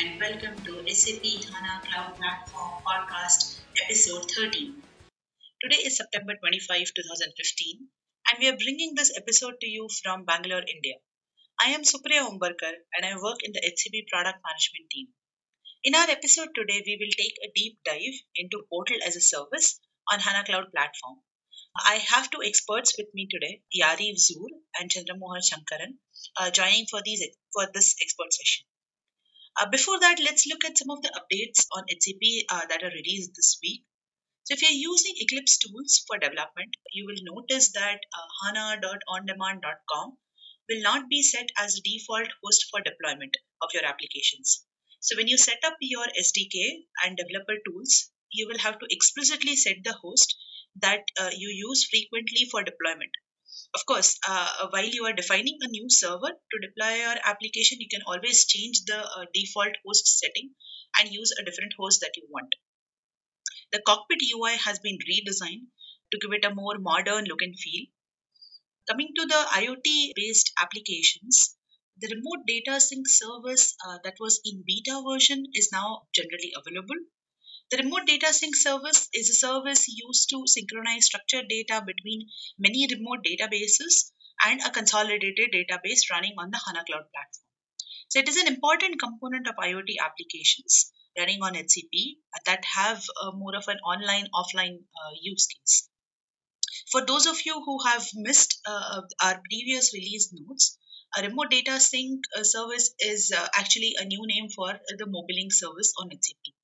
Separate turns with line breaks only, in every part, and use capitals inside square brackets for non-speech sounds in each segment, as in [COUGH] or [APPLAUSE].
and welcome to SAP HANA Cloud Platform Podcast, episode 13. Today is September 25, 2015, and we are bringing this episode to you from Bangalore, India. I am Supriya Umbarkar, and I work in the HCP product management team. In our episode today, we will take a deep dive into Portal as a Service on HANA Cloud Platform. I have two experts with me today, Yariv Zoor and Chandramohan Shankaran, uh, joining for these for this expert session. Uh, before that, let's look at some of the updates on HCP uh, that are released this week. So, if you're using Eclipse tools for development, you will notice that uh, hana.ondemand.com will not be set as default host for deployment of your applications. So, when you set up your SDK and developer tools, you will have to explicitly set the host that uh, you use frequently for deployment. Of course, uh, while you are defining a new server to deploy your application, you can always change the uh, default host setting and use a different host that you want. The cockpit UI has been redesigned to give it a more modern look and feel. Coming to the IoT based applications, the remote data sync service uh, that was in beta version is now generally available the remote data sync service is a service used to synchronize structured data between many remote databases and a consolidated database running on the HANA Cloud platform. So it is an important component of IoT applications running on HCP that have uh, more of an online offline uh, use case. For those of you who have missed uh, our previous release notes, a remote data sync uh, service is uh, actually a new name for the Mobilink service on HCP.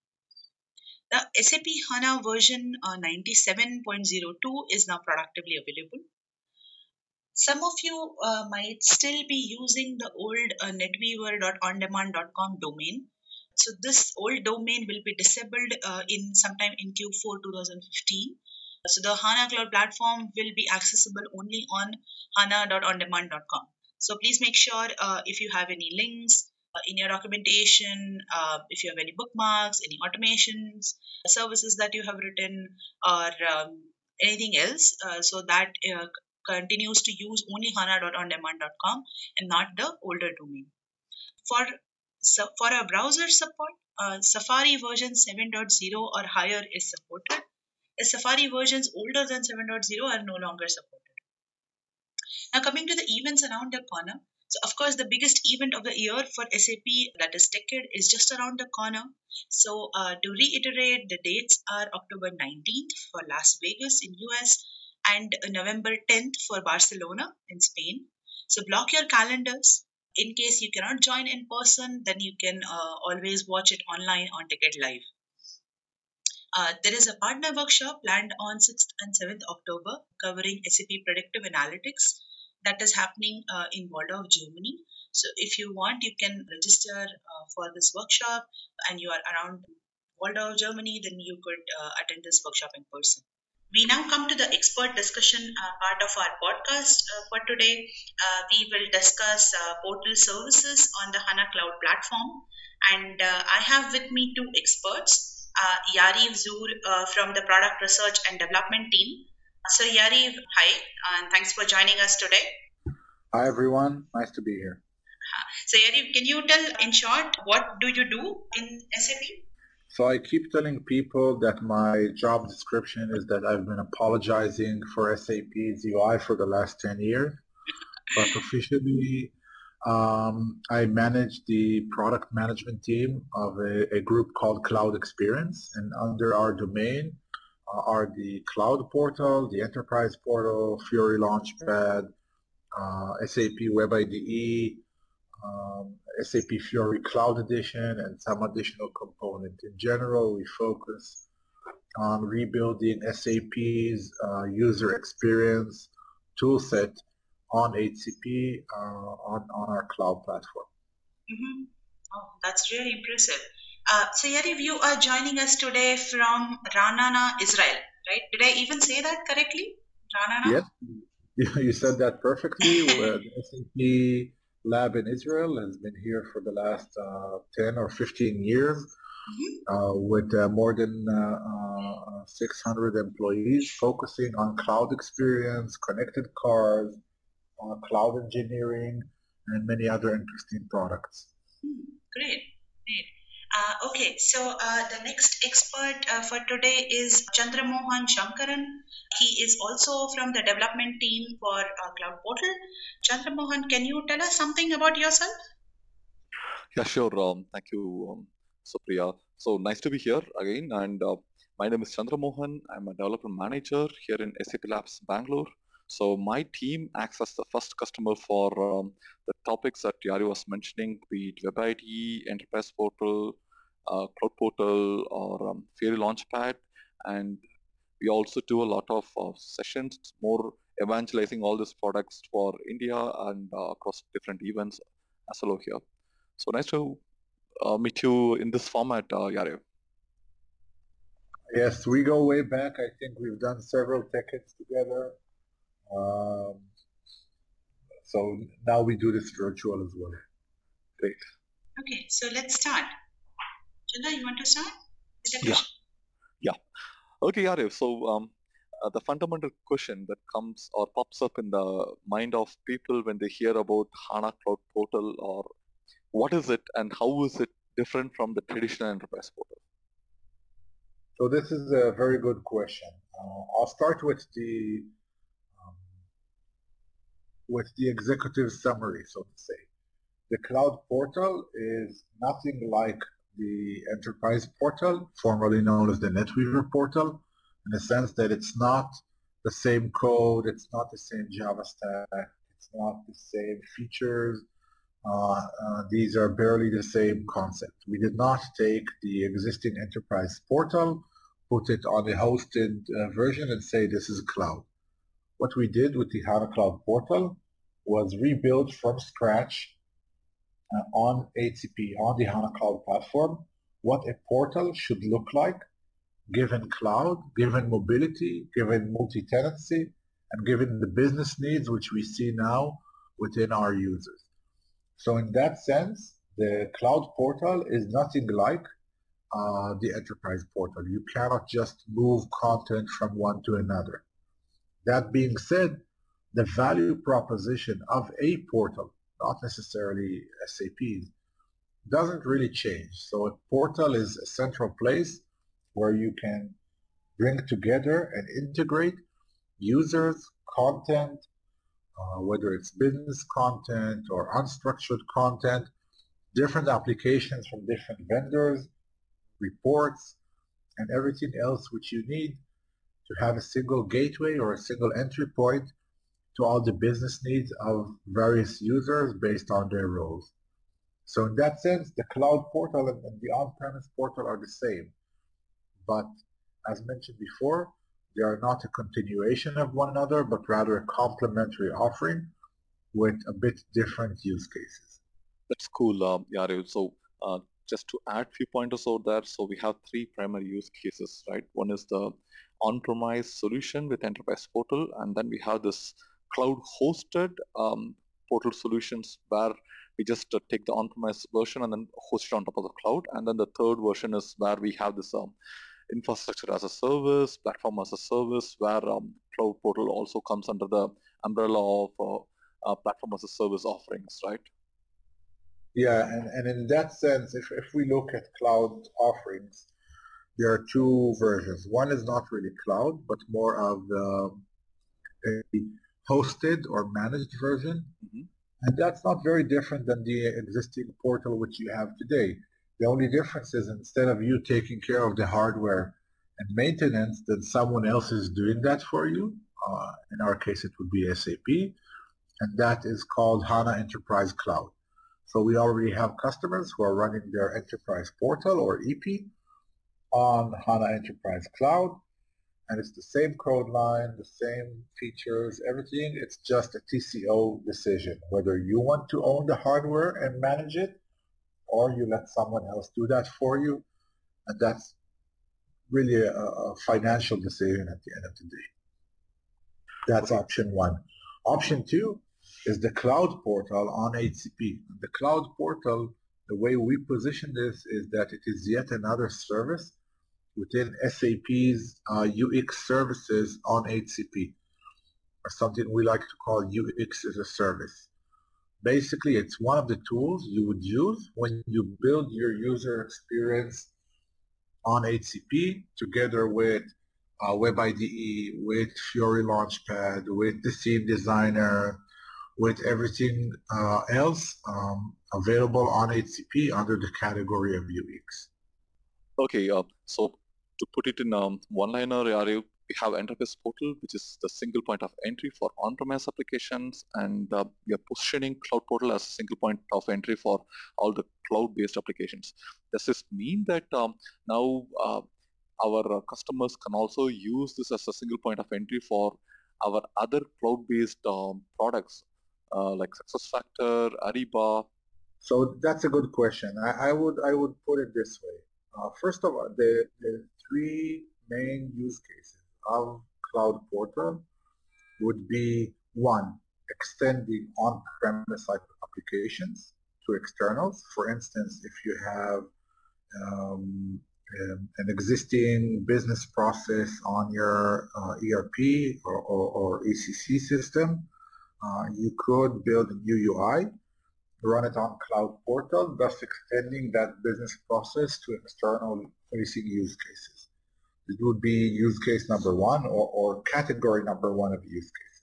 The SAP HANA version uh, 97.02 is now productively available. Some of you uh, might still be using the old uh, netweaver.ondemand.com domain. So this old domain will be disabled uh, in sometime in Q4 2015. So the HANA Cloud platform will be accessible only on hana.ondemand.com. So please make sure uh, if you have any links, in your documentation, uh, if you have any bookmarks, any automations, services that you have written, or um, anything else, uh, so that uh, continues to use only hana.ondemand.com and not the older domain. For so for a browser support, uh, Safari version 7.0 or higher is supported. The Safari versions older than 7.0 are no longer supported. Now, coming to the events around the corner, so, of course, the biggest event of the year for SAP, that is TechEd, is just around the corner. So, uh, to reiterate, the dates are October 19th for Las Vegas in US and November 10th for Barcelona in Spain. So, block your calendars. In case you cannot join in person, then you can uh, always watch it online on TechEd Live. Uh, there is a partner workshop planned on 6th and 7th October covering SAP Predictive Analytics that is happening uh, in Walldorf, Germany. So if you want, you can register uh, for this workshop and you are around Walldorf, Germany, then you could uh, attend this workshop in person. We now come to the expert discussion uh, part of our podcast uh, for today. Uh, we will discuss portal services on the HANA Cloud platform. And I have with me two experts, Yariv Zoor from the Product Research and Development team, so Yariv, hi, and thanks for joining us today.
Hi everyone, nice to be here.
So Yariv, can you tell in short what do you do in SAP?
So I keep telling people that my job description is that I've been apologizing for SAP's UI for the last 10 years, [LAUGHS] but officially um, I manage the product management team of a, a group called Cloud Experience, and under our domain, uh, are the Cloud Portal, the Enterprise Portal, Fiori Launchpad, uh, SAP Web IDE, um, SAP Fiori Cloud Edition, and some additional components. In general, we focus on rebuilding SAP's uh, user experience toolset on HCP uh, on, on our cloud platform.
Mm-hmm. Oh, that's really impressive. Uh, so Yariv, you are joining us today from Ra'anana, Israel, right? Did I even say that correctly?
Ra'anana? Yes, you said that perfectly. the [LAUGHS] SAP lab in Israel has been here for the last uh, 10 or 15 years mm-hmm. uh, with uh, more than uh, uh, 600 employees focusing on cloud experience, connected cars, cloud engineering, and many other interesting products.
Hmm, great. Great. Uh, okay, so uh, the next expert uh, for today is Chandramohan Shankaran. He is also from the development team for uh, Cloud Portal. Chandramohan, can you tell us something about yourself?
Yeah, sure. Um, thank you, um, Supriya. So nice to be here again. And uh, my name is Chandramohan. I'm a development manager here in SAP Labs Bangalore. So my team acts as the first customer for um, the topics that Yari was mentioning, be it Web IDE, Enterprise Portal, uh, Cloud Portal, or um, Fiori Launchpad. And we also do a lot of uh, sessions, more evangelizing all these products for India and uh, across different events as well here. So nice to uh, meet you in this format, uh, Yariv.
Yes, we go way back. I think we've done several TechEds together. Um, so now we do this virtual as well.
Great.
Okay, so let's start. Chandra, you want to start?
Yeah. Yeah. Okay, Yariv. So um, uh, the fundamental question that comes or pops up in the mind of people when they hear about HANA Cloud Portal or what is it and how is it different from the traditional enterprise portal?
So this is a very good question. Uh, I'll start with the um, with the executive summary, so to say. The cloud portal is nothing like the enterprise portal, formerly known as the NetWeaver portal, in the sense that it's not the same code, it's not the same Java stack, it's not the same features, uh, uh, these are barely the same concept. We did not take the existing enterprise portal, put it on a hosted uh, version and say this is cloud. What we did with the HANA Cloud portal was rebuild from scratch uh, on HCP, on the HANA Cloud platform, what a portal should look like given cloud, given mobility, given multi-tenancy, and given the business needs which we see now within our users. So in that sense, the cloud portal is nothing like uh, the enterprise portal. You cannot just move content from one to another. That being said, the value proposition of a portal, not necessarily SAP's, doesn't really change. So a portal is a central place where you can bring together and integrate users, content, uh, whether it's business content or unstructured content, different applications from different vendors, reports, and everything else which you need to have a single gateway or a single entry point to all the business needs of various users based on their roles. So in that sense, the cloud portal and the on-premise portal are the same. But as mentioned before, they are not a continuation of one another, but rather a complementary offering with a bit different use cases.
That's cool, um, Yariv. So uh, just to add a few pointers out there, so we have three primary use cases, right? One is the on-premise solution with Enterprise Portal, and then we have this cloud-hosted um, portal solutions where we just uh, take the on-premise version and then host it on top of the cloud. And then the third version is where we have this um, infrastructure as a service, platform as a service, where um, Cloud Portal also comes under the umbrella of uh, uh, platform as a service offerings, right?
Yeah, and, and in that sense, if, if we look at cloud offerings, there are two versions. One is not really cloud, but more of the hosted or managed version. Mm-hmm. And that's not very different than the existing portal which you have today. The only difference is instead of you taking care of the hardware and maintenance, then someone else is doing that for you. Uh, in our case, it would be SAP, and that is called HANA Enterprise Cloud. So we already have customers who are running their enterprise portal or EP on HANA Enterprise Cloud, and it's the same code line, the same features, everything. It's just a TCO decision, whether you want to own the hardware and manage it or you let someone else do that for you. And that's really a, a financial decision at the end of the day. That's option one. Option two is the cloud portal on HCP. The cloud portal, the way we position this is that it is yet another service within SAP's uh, UX services on HCP, or something we like to call UX as a service. Basically, it's one of the tools you would use when you build your user experience on HCP together with uh, Web IDE, with Fiori Launchpad, with the Theme Designer, with everything uh, else um, available on HCP under the category of UX.
Okay, uh, so to put it in um, one-liner, we have Enterprise Portal, which is the single point of entry for on-premise applications, and uh, we are positioning Cloud Portal as a single point of entry for all the cloud-based applications. Does this mean that um, now uh, our uh, customers can also use this as a single point of entry for our other cloud-based um, products uh, like SuccessFactor, Ariba?
So that's a good question. I, I would I would put it this way. Uh, first of all, the, the three main use cases of Cloud Portal would be one, extending on-premise applications to externals. For instance, if you have um, um, an existing business process on your uh, ERP or, or, or, ECC system, uh, you could build a new UI, run it on Cloud Portal, thus extending that business process to external facing use cases. It would be use case number one or, or category number one of use cases.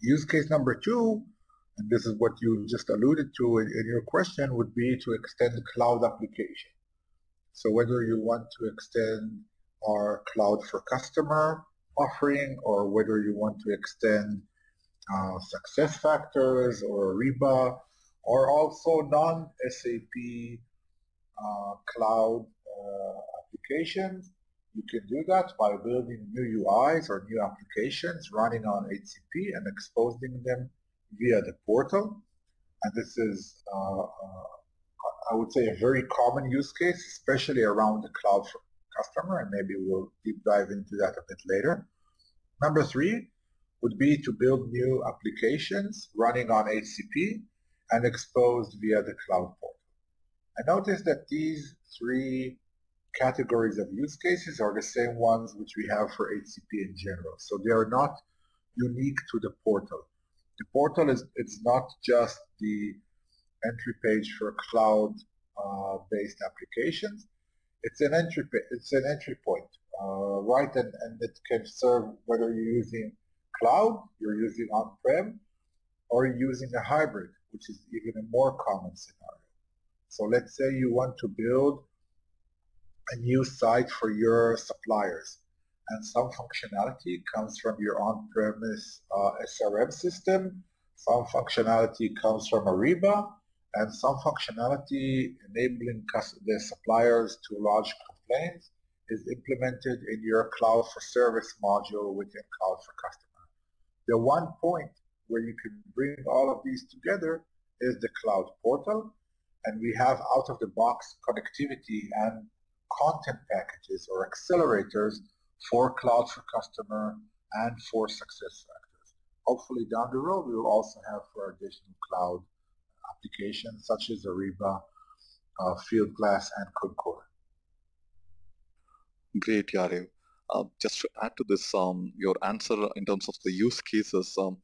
Use case number two, and this is what you just alluded to in, in your question, would be to extend cloud application. So whether you want to extend our cloud for customer offering or whether you want to extend uh, SuccessFactors or Ariba or also non-SAP uh, cloud uh, applications. You can do that by building new UIs or new applications running on HCP and exposing them via the portal. And this is, uh, uh, I would say, a very common use case, especially around the cloud customer, and maybe we'll deep dive into that a bit later. Number three would be to build new applications running on HCP and exposed via the cloud portal. I noticed that these three categories of use cases are the same ones which we have for HCP in general. So they are not unique to the portal. The portal is it's not just the entry page for cloud-based uh, applications. It's an entry it's an entry point, uh, right? And, and it can serve whether you're using cloud, you're using on-prem, or you're using a hybrid, which is even a more common scenario. So let's say you want to build a new site for your suppliers. And some functionality comes from your on-premise uh, SRM system, some functionality comes from Ariba, and some functionality enabling the suppliers to lodge complaints is implemented in your Cloud for Service module within Cloud for Customer. The one point where you can bring all of these together is the Cloud Portal, and we have out-of-the-box connectivity and content packages or accelerators for Cloud for Customer and for SuccessFactors. Hopefully down the road we will also have for additional cloud applications such as Ariba, uh, Fieldglass, and Concur.
Great, Yariv. Uh, just to add to this, um, your answer in terms of the use cases, um,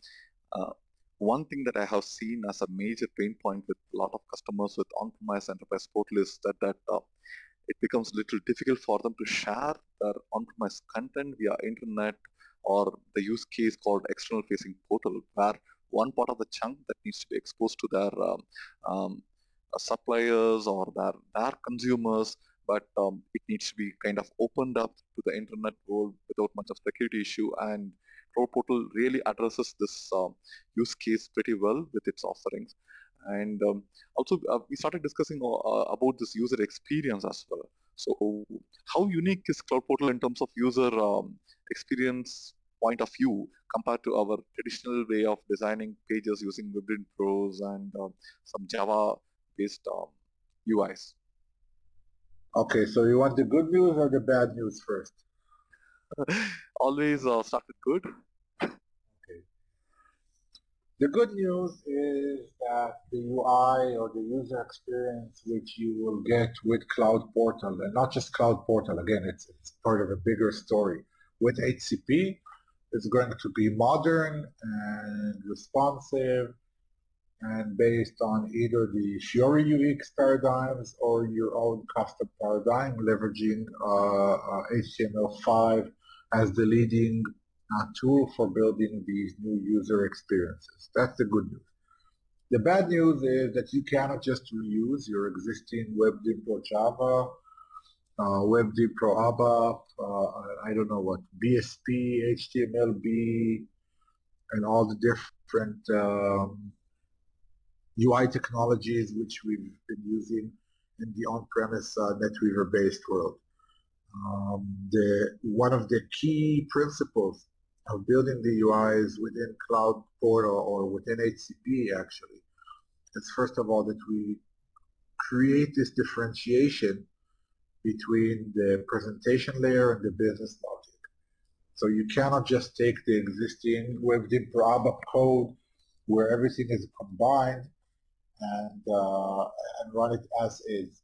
one thing that I have seen as a major pain point with a lot of customers with on-premise enterprise portal is that, that uh, it becomes a little difficult for them to share their on-premise content via internet or the use case called external facing portal where one part of the chunk that needs to be exposed to their um, um, uh, suppliers or their, their consumers but um, it needs to be kind of opened up to the internet world without much of security issue and Cloud Portal really addresses this uh, use case pretty well with its offerings. And um, also, uh, we started discussing uh, about this user experience as well. So, how unique is Cloud Portal in terms of user um, experience point of view compared to our traditional way of designing pages using Web Dynpros and uh, some Java-based um, UIs?
Okay, so you want the good news or the bad news first? [LAUGHS]
Always uh, start with good.
The good news is that the UI or the user experience which you will get with Cloud Portal, and not just Cloud Portal, again, it's, it's part of a bigger story. With HCP, it's going to be modern and responsive and based on either the Fiori UX paradigms or your own custom paradigm, leveraging uh, uh, HTML5 as the leading uh, tool for building these new user experiences. That's the good news. The bad news is that you cannot just reuse your existing Web Dynpro Java, uh, Web Dynpro ABAP, uh, I don't know what, BSP, HTMLB, and all the different um, UI technologies which we've been using in the on-premise uh, NetWeaver-based world. Um, the, one of the key principles of building the UIs within Cloud Portal or within HCP actually is first of all that we create this differentiation between the presentation layer and the business logic. So you cannot just take the existing WebDim ABAP code where everything is combined and, uh, and run it as is.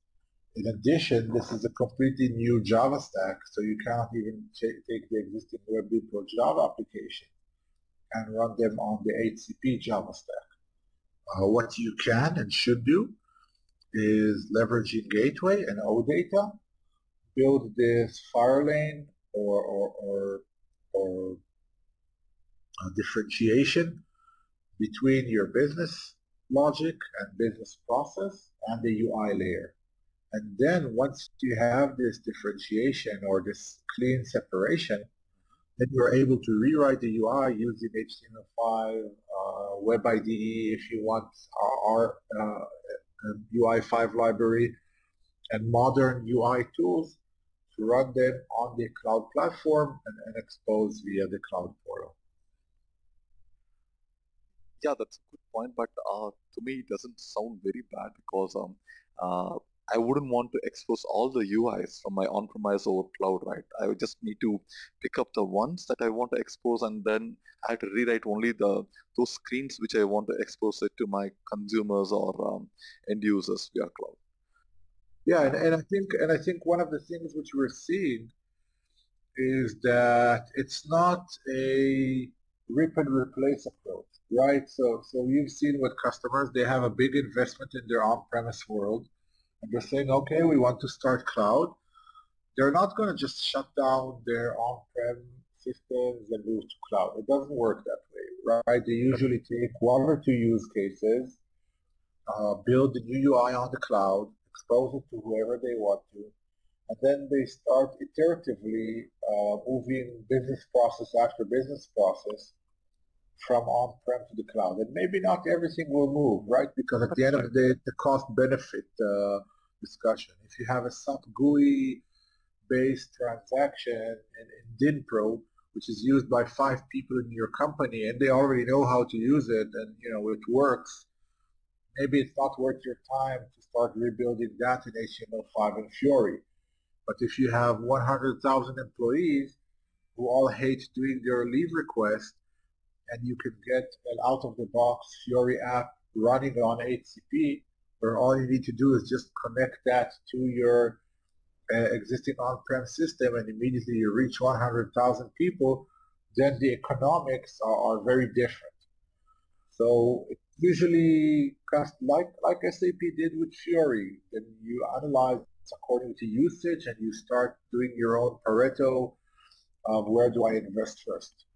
In addition, this is a completely new Java stack, so you cannot even take the existing Web Dynpro Java application and run them on the HCP Java stack. Uh, what you can and should do is leveraging Gateway and OData, build this FireLane or, or, or, or differentiation between your business logic and business process and the UI layer. And then once you have this differentiation or this clean separation, then you're able to rewrite the UI using HTML5, uh, Web IDE if you want our uh, UI5 library, and modern UI tools to run them on the cloud platform and, and expose via the cloud portal.
Yeah, that's good point, but uh, to me it doesn't sound very bad because um, uh, I wouldn't want to expose all the UIs from my on-premise over cloud, right? I would just need to pick up the ones that I want to expose and then I have to rewrite only the those screens which I want to expose it to my consumers or um, end users via cloud.
Yeah, and, and I think and I think one of the things which we're seeing is that it's not a rip and replace approach, right? So so you've seen with customers they have a big investment in their on-premise world and they're saying, okay, we want to start cloud, they're not going to just shut down their on-prem systems and move to cloud. It doesn't work that way, right? They usually take one or two use cases, uh, build the new UI on the cloud, expose it to whoever they want to, and then they start iteratively uh, moving business process after business process from on-prem to the cloud. And maybe not everything will move, right? Because at the end of the day, the cost-benefit uh, discussion. If you have a SAP GUI based transaction in, in DynPro, which is used by five people in your company, and they already know how to use it, and you know it works, maybe it's not worth your time to start rebuilding that in HTML5 and Fiori. But if you have 100,000 employees who all hate doing their leave requests, and you can get an out-of-the-box Fiori app running on HCP, where all you need to do is just connect that to your uh, existing on-prem system, and immediately you reach 100,000 people, then the economics are, are very different. So usually, like like SAP did with Fiori, then you analyze according to usage, and you start doing your own Pareto of where do I invest first.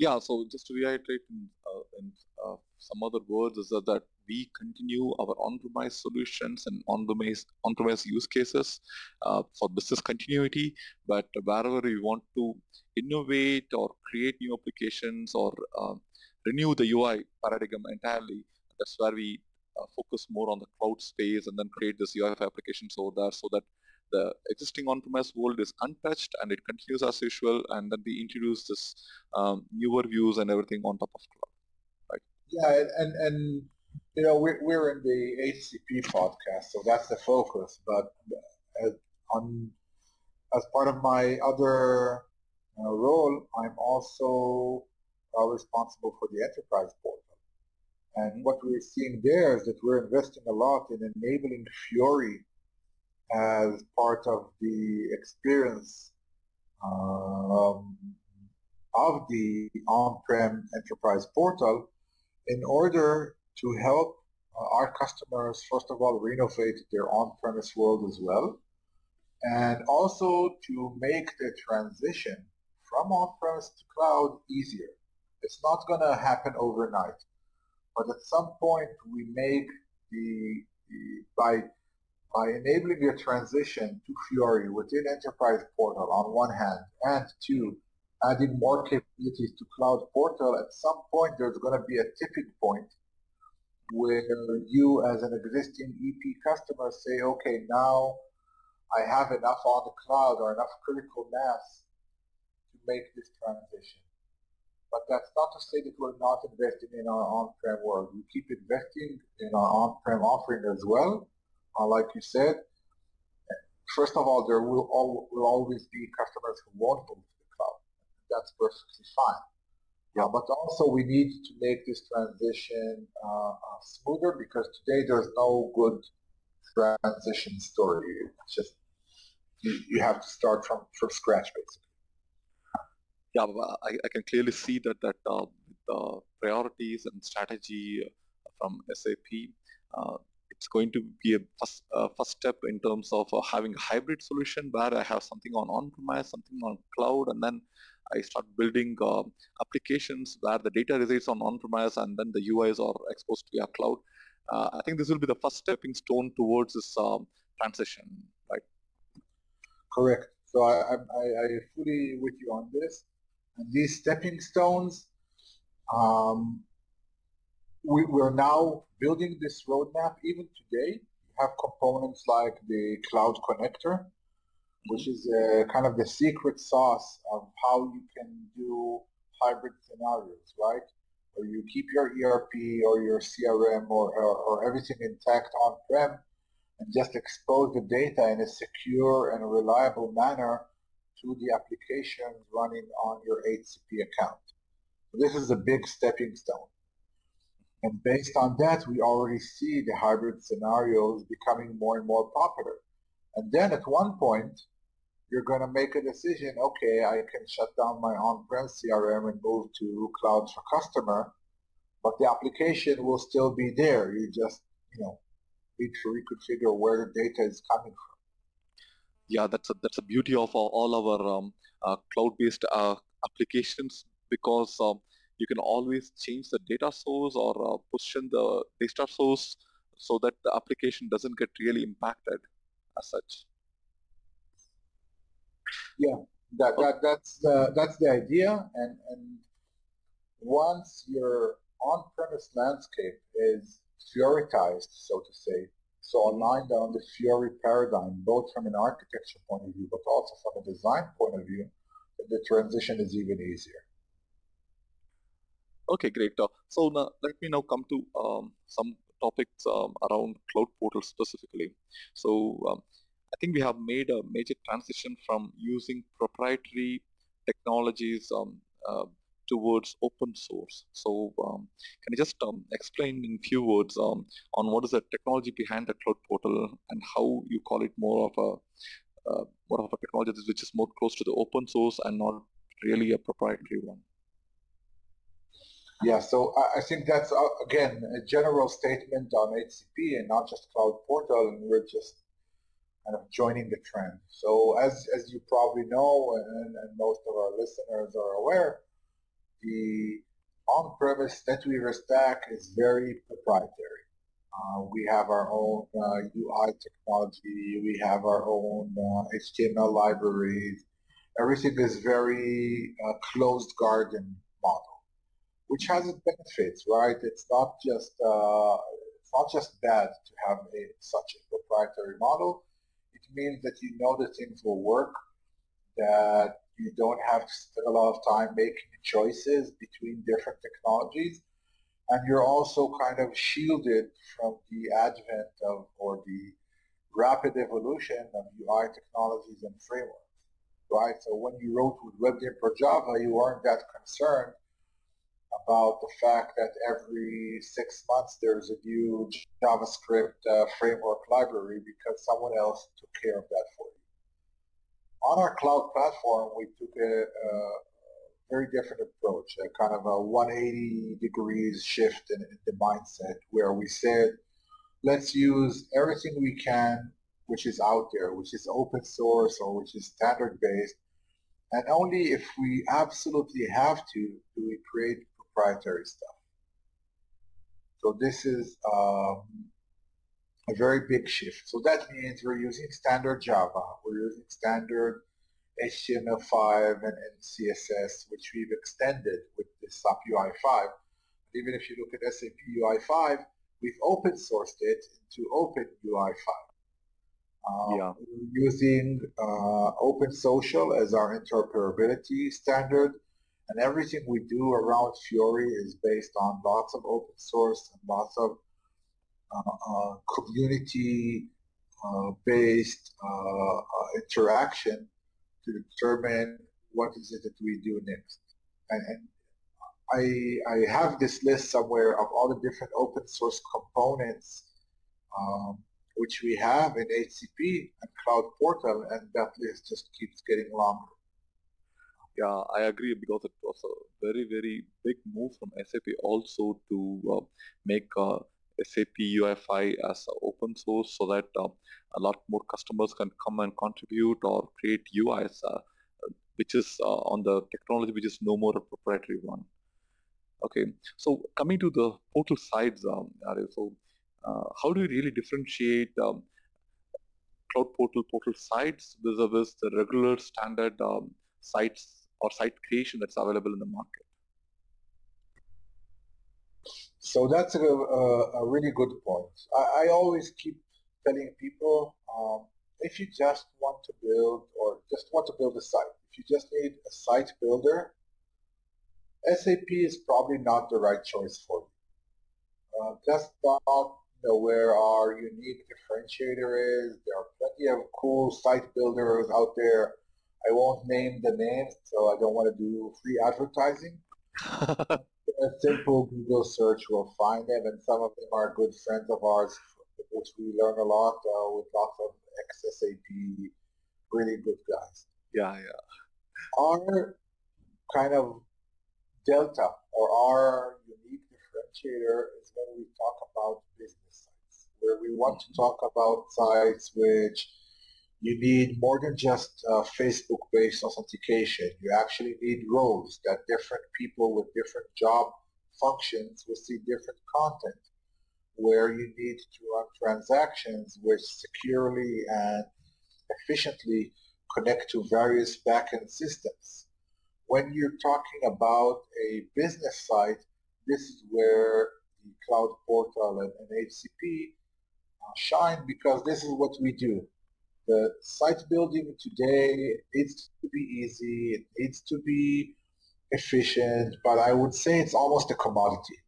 Yeah, so just to reiterate in, uh, in uh, some other words is that, that we continue our on-premise solutions and on-premise on-premise use cases uh, for business continuity, but wherever we want to innovate or create new applications or uh, renew the UI paradigm entirely, that's where we uh, focus more on the cloud space and then create this UI applications over there so that the existing on-premise world is untouched and it continues as usual and then we introduce this um, newer views and everything on top of cloud right?
Yeah and and you know we're, we're in the hcp podcast so that's the focus but uh, on as part of my other uh, role i'm also uh, responsible for the enterprise portal. And what we're seeing there is that we're investing a lot in enabling fiori as part of the experience um, of the on-prem enterprise portal in order to help uh, our customers, first of all, renovate their on-premise world as well, and also to make the transition from on-premise to cloud easier. It's not going to happen overnight, but at some point we make the, the by by enabling the transition to Fiori within Enterprise Portal on one hand, and two, adding more capabilities to Cloud Portal, at some point there's going to be a tipping point where you as an existing EP customer say, okay, now I have enough on the cloud or enough critical mass to make this transition. But that's not to say that we're not investing in our on-prem world. We keep investing in our on-prem offering as well. Uh, like you said, first of all, there will, all, will always be customers who won't move to the cloud. That's perfectly fine. Yeah, but also we need to make this transition uh, uh, smoother because today there's no good transition story. It's just you, you have to start from, from scratch basically.
Yeah, I, I can clearly see that that uh, the priorities and strategy from SAP, uh, it's going to be a first, uh, first step in terms of uh, having a hybrid solution where I have something on on-premise, something on cloud, and then I start building uh, applications where the data resides on on-premise and then the UIs are exposed to your cloud. Uh, I think this will be the first stepping stone towards this um, transition, right?
Correct. So I, I, I fully with you on this. And these stepping stones, um, we, we're now building this roadmap. Even today, we have components like the cloud connector, which is kind of the secret sauce of how you can do hybrid scenarios, right? Where you keep your ERP or your CRM or, or, or everything intact on-prem and just expose the data in a secure and reliable manner to the applications running on your HCP account. This is a big stepping stone. And based on that, we already see the hybrid scenarios becoming more and more popular. And then at one point, you're going to make a decision, okay, I can shut down my on-prem CRM and move to Cloud for Customer, but the application will still be there. You just, you know, need to reconfigure where the data is coming from.
Yeah, that's a, that's a beauty of all, all our um, uh, cloud-based uh, applications because um, you can always change the data source or uh, position the data source so that the application doesn't get really impacted as such.
Yeah, that, that that's the that's the idea, and and once your on-premise landscape is Fioritized, so to say, so aligned on the Fiori paradigm, both from an architecture point of view, but also from a design point of view, the transition is even easier.
Okay, great. Uh, so now, let me now come to um, some topics um, around Cloud Portal specifically. So um, I think we have made a major transition from using proprietary technologies um, uh, towards open source. So um, can you just um, explain in few words on what is the technology behind the cloud portal and how you call it more of a uh, more of a technology which is more close to the open source and not really a proprietary one?
Yeah, so I think that's uh, again a general statement on HCP and not just Cloud Portal, and we're just kind of joining the trend. So as, as you probably know, and, and most of our listeners are aware, the on-premise NetWeaver stack is very proprietary. Uh, we have our own uh, UI technology, we have our own uh, HTML libraries. Everything is very uh, closed garden model, which has its benefits, right? It's not just uh, it's not just bad to have a, such a proprietary model It means that you know that things will work, that you don't have to spend a lot of time making choices between different technologies, and you're also kind of shielded from the advent of or the rapid evolution of UI technologies and frameworks, right? So when you wrote with Web Dynpro Java, you weren't that concerned about the fact that every six months there's a new JavaScript uh, framework library because someone else took care of that for you. On our cloud platform, we took a, a very different approach, a kind of a 180 degrees shift in, in the mindset where we said, let's use everything we can which is out there, which is open source or which is standard based, and only if we absolutely have to do we create proprietary stuff. So this is um, a very big shift. So that means we're using standard Java, we're using standard HTML5 and, and CSS, which we've extended with the SAP UI5. Even if you look at SAP UI5, we've open sourced it into Open UI5. Um, yeah. Using uh, Open Social as our interoperability standard, and everything we do around Fiori is based on lots of open source and lots of uh, uh, community uh, based uh, uh, interaction to determine what is it that we do next. And, and I, I have this list somewhere of all the different open source components um, which we have in HCP and Cloud Portal, and that list just keeps getting longer.
Yeah, I agree because it was a very, very big move from SAP also to uh, make uh, SAP UI5 as open source so that uh, a lot more customers can come and contribute or create UIs, uh, which is uh, on the technology which is no more a proprietary one. Okay, so coming to the portal sides, um, so uh, how do you really differentiate um, cloud portal portal sites vis-a-vis the regular standard um, sites or site creation that's available in the market?
So that's a, a, a really good point. I, I, always keep telling people um, if you just want to build or just want to build a site, if you just need a site builder, SAP is probably not the right choice for you. Uh, about you know, where our unique differentiator is. There are plenty of cool site builders out there. I won't name the names, so I don't want to do free advertising. [LAUGHS] a simple Google search will find them, and some of them are good friends of ours, which we learn a lot uh, with lots of ex-SAP, really good guys.
Yeah, yeah.
Our kind of delta or our unique differentiator is when we talk about business sites, where we want to talk about sites which you need more than just uh, Facebook-based authentication. You actually need roles that different people with different job functions will see different content, where you need to run transactions which securely and efficiently connect to various backend systems. When you're talking about a business site, this is where the Cloud Portal and, and HCP uh, shine because this is what we do the site building today needs to be easy, it needs to be efficient, but I would say it's almost a commodity,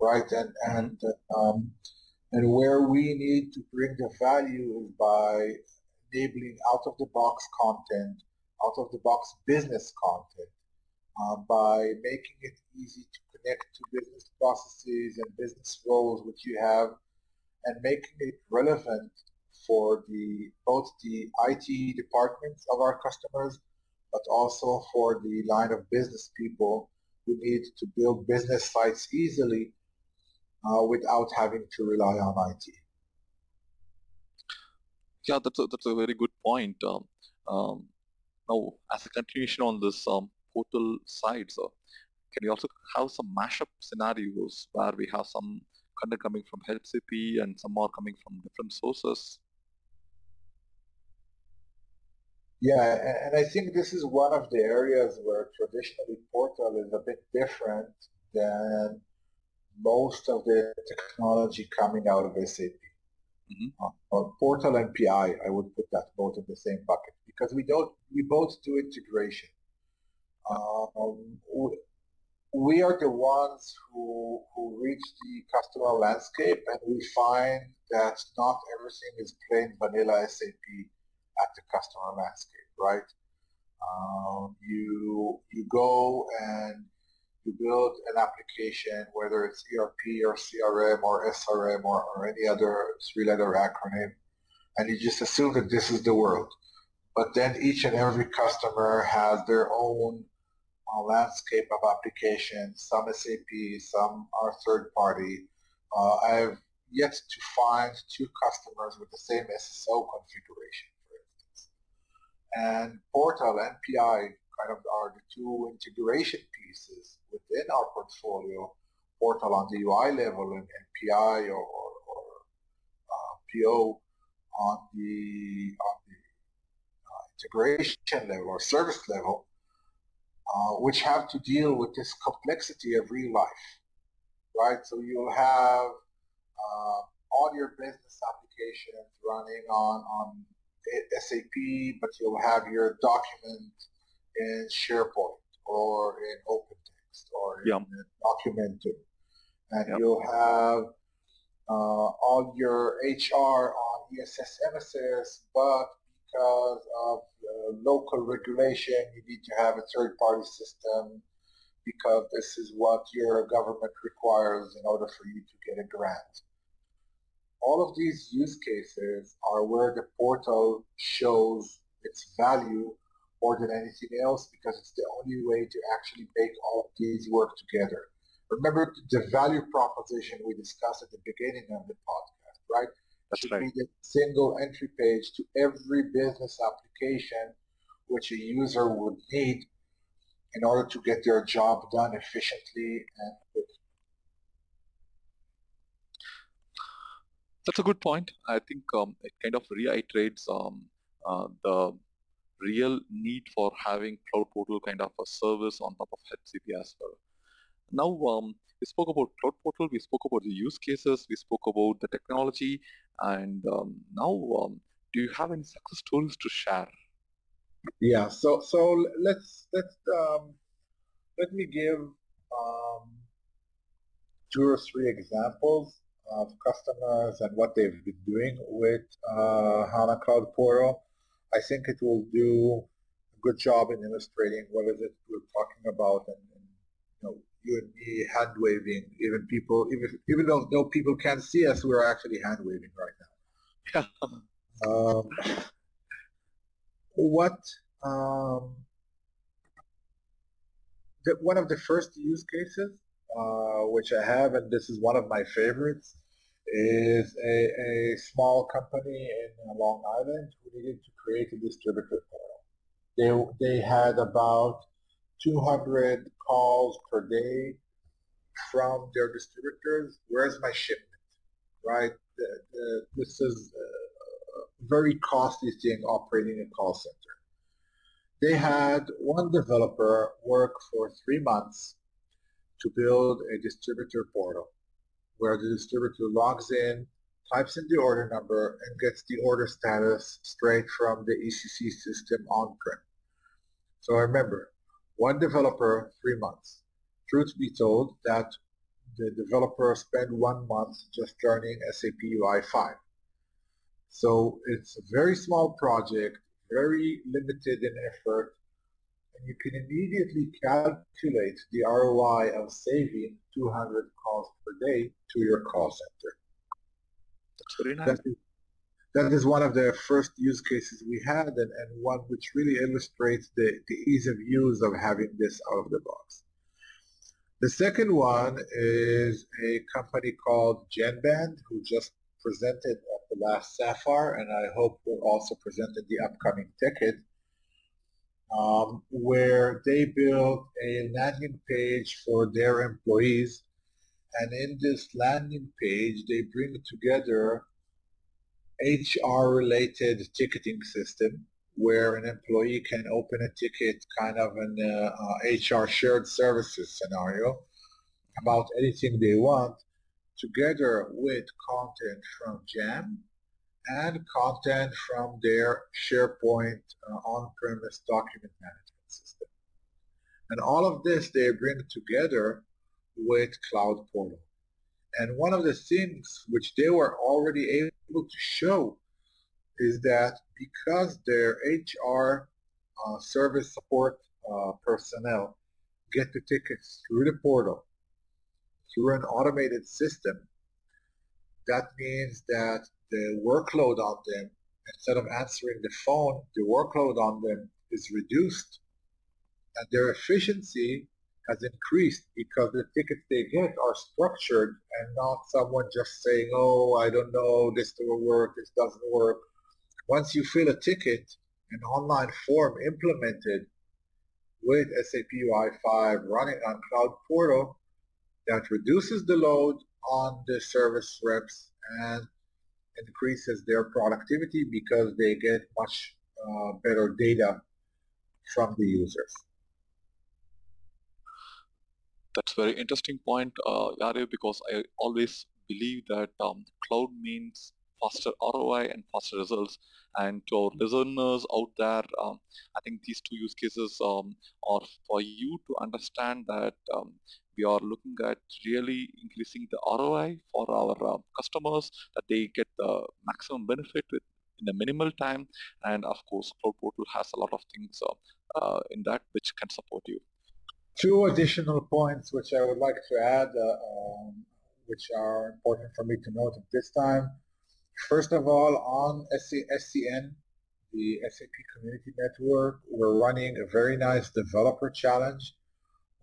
right? And and um, and where we need to bring the value is by enabling out-of-the-box content, out-of-the-box business content, uh, by making it easy to connect to business processes and business roles which you have, and making it relevant for the both the IT departments of our customers, but also for the line of business people who need to build business sites easily uh, without having to rely on IT.
Yeah, that's a, that's a very good point. Um, um, now, as a continuation on this um, portal side, so can you also have some mashup scenarios where we have some content coming from HCP and some more coming from different sources?
Yeah, and I think this is one of the areas where traditionally Portal is a bit different than most of the technology coming out of SAP. Mm-hmm. Uh, Portal and PI, I would put that both in the same bucket because we don't we both do integration. Um, we are the ones who who reach the customer landscape and we find that not everything is plain vanilla SAP at the customer landscape, right? Um, you you go and you build an application, whether it's ERP or CRM or SRM or, or any other three-letter acronym, and you just assume that this is the world. But then each and every customer has their own a landscape of applications, some SAP, some are third party. Uh, I've yet to find two customers with the same SSO configuration. And Portal and PI kind of are the two integration pieces within our portfolio, Portal on the UI level and, PI or, or, or uh, PO on the, on the uh, integration level or service level, uh, which have to deal with this complexity of real life, right? So you'll have uh, all your business applications running on, on SAP, but you'll have your document in SharePoint or in OpenText or in Documentum. And yep. you'll have uh, all your HR on ESS MSS, but because of uh, local regulation, you need to have a third-party system because this is what your government requires in order for you to get a grant. All of these use cases are where the portal shows its value more than anything else because it's the only way to actually make all of these work together. Remember the value proposition we discussed at the beginning of the podcast, right?
That's should right. be the
single entry page to every business application which a user would need in order to get their job done efficiently and quickly.
That's a good point. I think um, it kind of reiterates um, uh, the real need for having Cloud Portal kind of a service on top of HCP as well. Now, um, we spoke about Cloud Portal, we spoke about the use cases, we spoke about the technology, and um, now, um, do you have any success stories to share?
Yeah, so so let's let's um, let me give two or three examples of customers and what they've been doing with uh, HANA Cloud Portal. I think it will do a good job in illustrating what is it we're talking about and, and you know you and me hand waving, even people, even even though no people can't see us, we're actually hand waving right now. [LAUGHS] Um, what um, the, one of the first use cases, uh, which I have, and this is one of my favorites, is a, a small company in Long Island who needed to create a distributor portal. They, they had about 200 calls per day from their distributors. Where's my shipment? Right? The, the, this is a very costly thing operating a call center. They had one developer work for three months to build a distributor portal where the distributor logs in, types in the order number, and gets the order status straight from the ECC system on-prem. So remember, one developer, three months. Truth be told, that the developer spent one month just learning SAP UI5. So it's a very small project, very limited in effort, and you can immediately calculate the ROI of saving 200 calls per day to your call center.
That's very nice.
That is, that is one of the first use cases we had and, and one which really illustrates the, the ease of use of having this out of the box. The second one is a company called Genband who just presented at the last Sapphire and I hope will also present at the upcoming TechEd um, where they built a landing page for their employees. And in this landing page, they bring together HR-related ticketing system where an employee can open a ticket kind of an uh, HR shared services scenario about anything they want together with content from Jam and content from their SharePoint uh, on-premise document management system. And all of this they bring together with Cloud Portal. And one of the things which they were already able to show is that because their HR uh, service support uh, personnel get the tickets through the portal, through an automated system, that means that the workload on them, instead of answering the phone, the workload on them is reduced and their efficiency has increased because the tickets they get are structured and not someone just saying, oh, I don't know, this will work, this doesn't work. Once you fill a ticket, an online form implemented with SAP UI5 running on Cloud Portal that reduces the load on the service reps and increases their productivity because they get much uh, better data from the users.
That's very interesting point, uh, because I always believe that um, cloud means faster ROI and faster results. And to our listeners out there, um, I think these two use cases um, are for you to understand that um, we are looking at really increasing the ROI for our uh, customers, that they get the maximum benefit with in a minimal time. And of course, Cloud Portal has a lot of things uh, uh, in that which can support you.
Two additional points which I would like to add, uh, um, which are important for me to note at this time. First of all, on SCN, the SAP Community Network, we're running a very nice developer challenge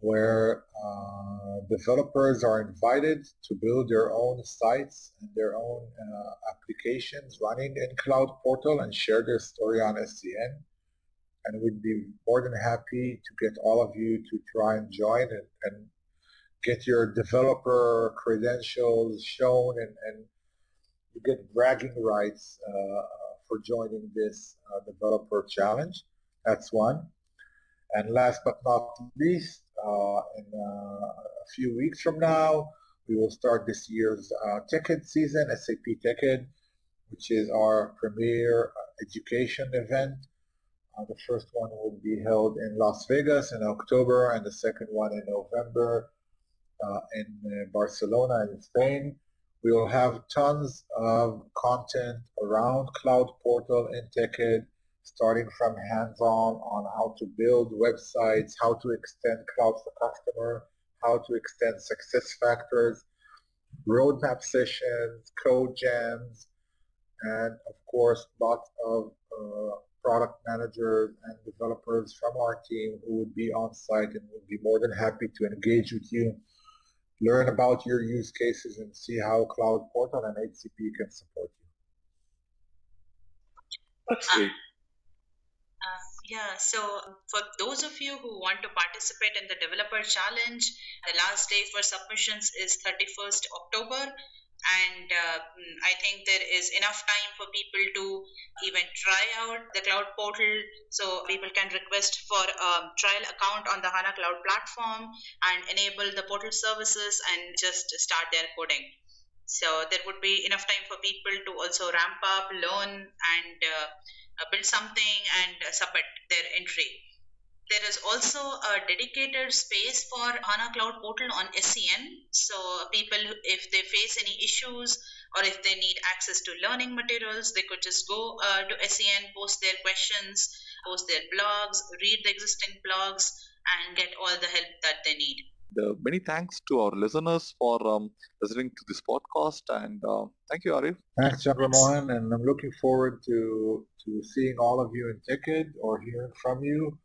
where uh, developers are invited to build their own sites and their own uh, applications running in Cloud Portal and share their story on SCN and we'd be more than happy to get all of you to try and join and, and get your developer credentials shown and, and you get bragging rights uh, for joining this uh, developer challenge. That's one. And last but not least, in uh, a few weeks from now, we will start this year's uh, TechEd season, SAP TechEd, which is our premier uh, education event uh, the first one will be held in Las Vegas in October and the second one in November uh, in uh, Barcelona in Spain. We will have tons of content around Cloud Portal and TechEd, starting from hands-on on how to build websites, how to extend Cloud for Customer, how to extend SuccessFactors, roadmap sessions, code jams, and of course lots of uh, product managers and developers from our team who would be on site and would be more than happy to engage with you, learn about your use cases and see how Cloud Portal and HCP can support you.
That's great.
Yeah, so for those of you who want to participate in the developer challenge, the last day for submissions is 31st October and uh, mm, I think there is enough time for people to even try out the cloud portal. So people can request for a trial account on the HANA Cloud platform and enable the portal services and just start their coding. So there would be enough time for people to also ramp up, learn, and uh, build something and submit their entry. There is also a dedicated space for HANA Cloud Portal on SCN. So people, if they face any issues or if they need access to learning materials, they could just go uh, to SCN, post their questions, post their blogs, read the existing blogs, and get all the help that they need.
The many thanks to our listeners for um, listening to this podcast, and uh, thank you, Arif.
Thanks, Chandra Mohan, and I'm looking forward to to seeing all of you in TechEd or hearing from you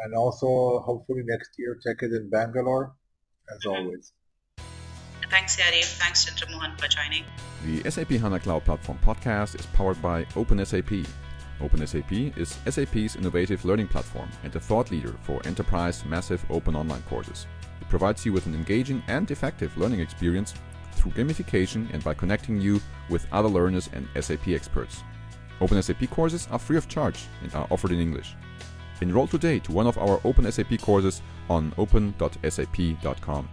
and also hopefully next year TechEd in Bangalore, as mm-hmm. always.
Thanks, Yari. Thanks, Chandra Mohan, for joining.
The SAP HANA Cloud Platform podcast is powered by OpenSAP. OpenSAP is SAP's innovative learning platform and a thought leader for enterprise massive open online courses. Provides you with an engaging and effective learning experience through gamification and by connecting you with other learners and SAP experts. OpenSAP courses are free of charge and are offered in English. Enroll today to one of our OpenSAP courses on open.sap.com.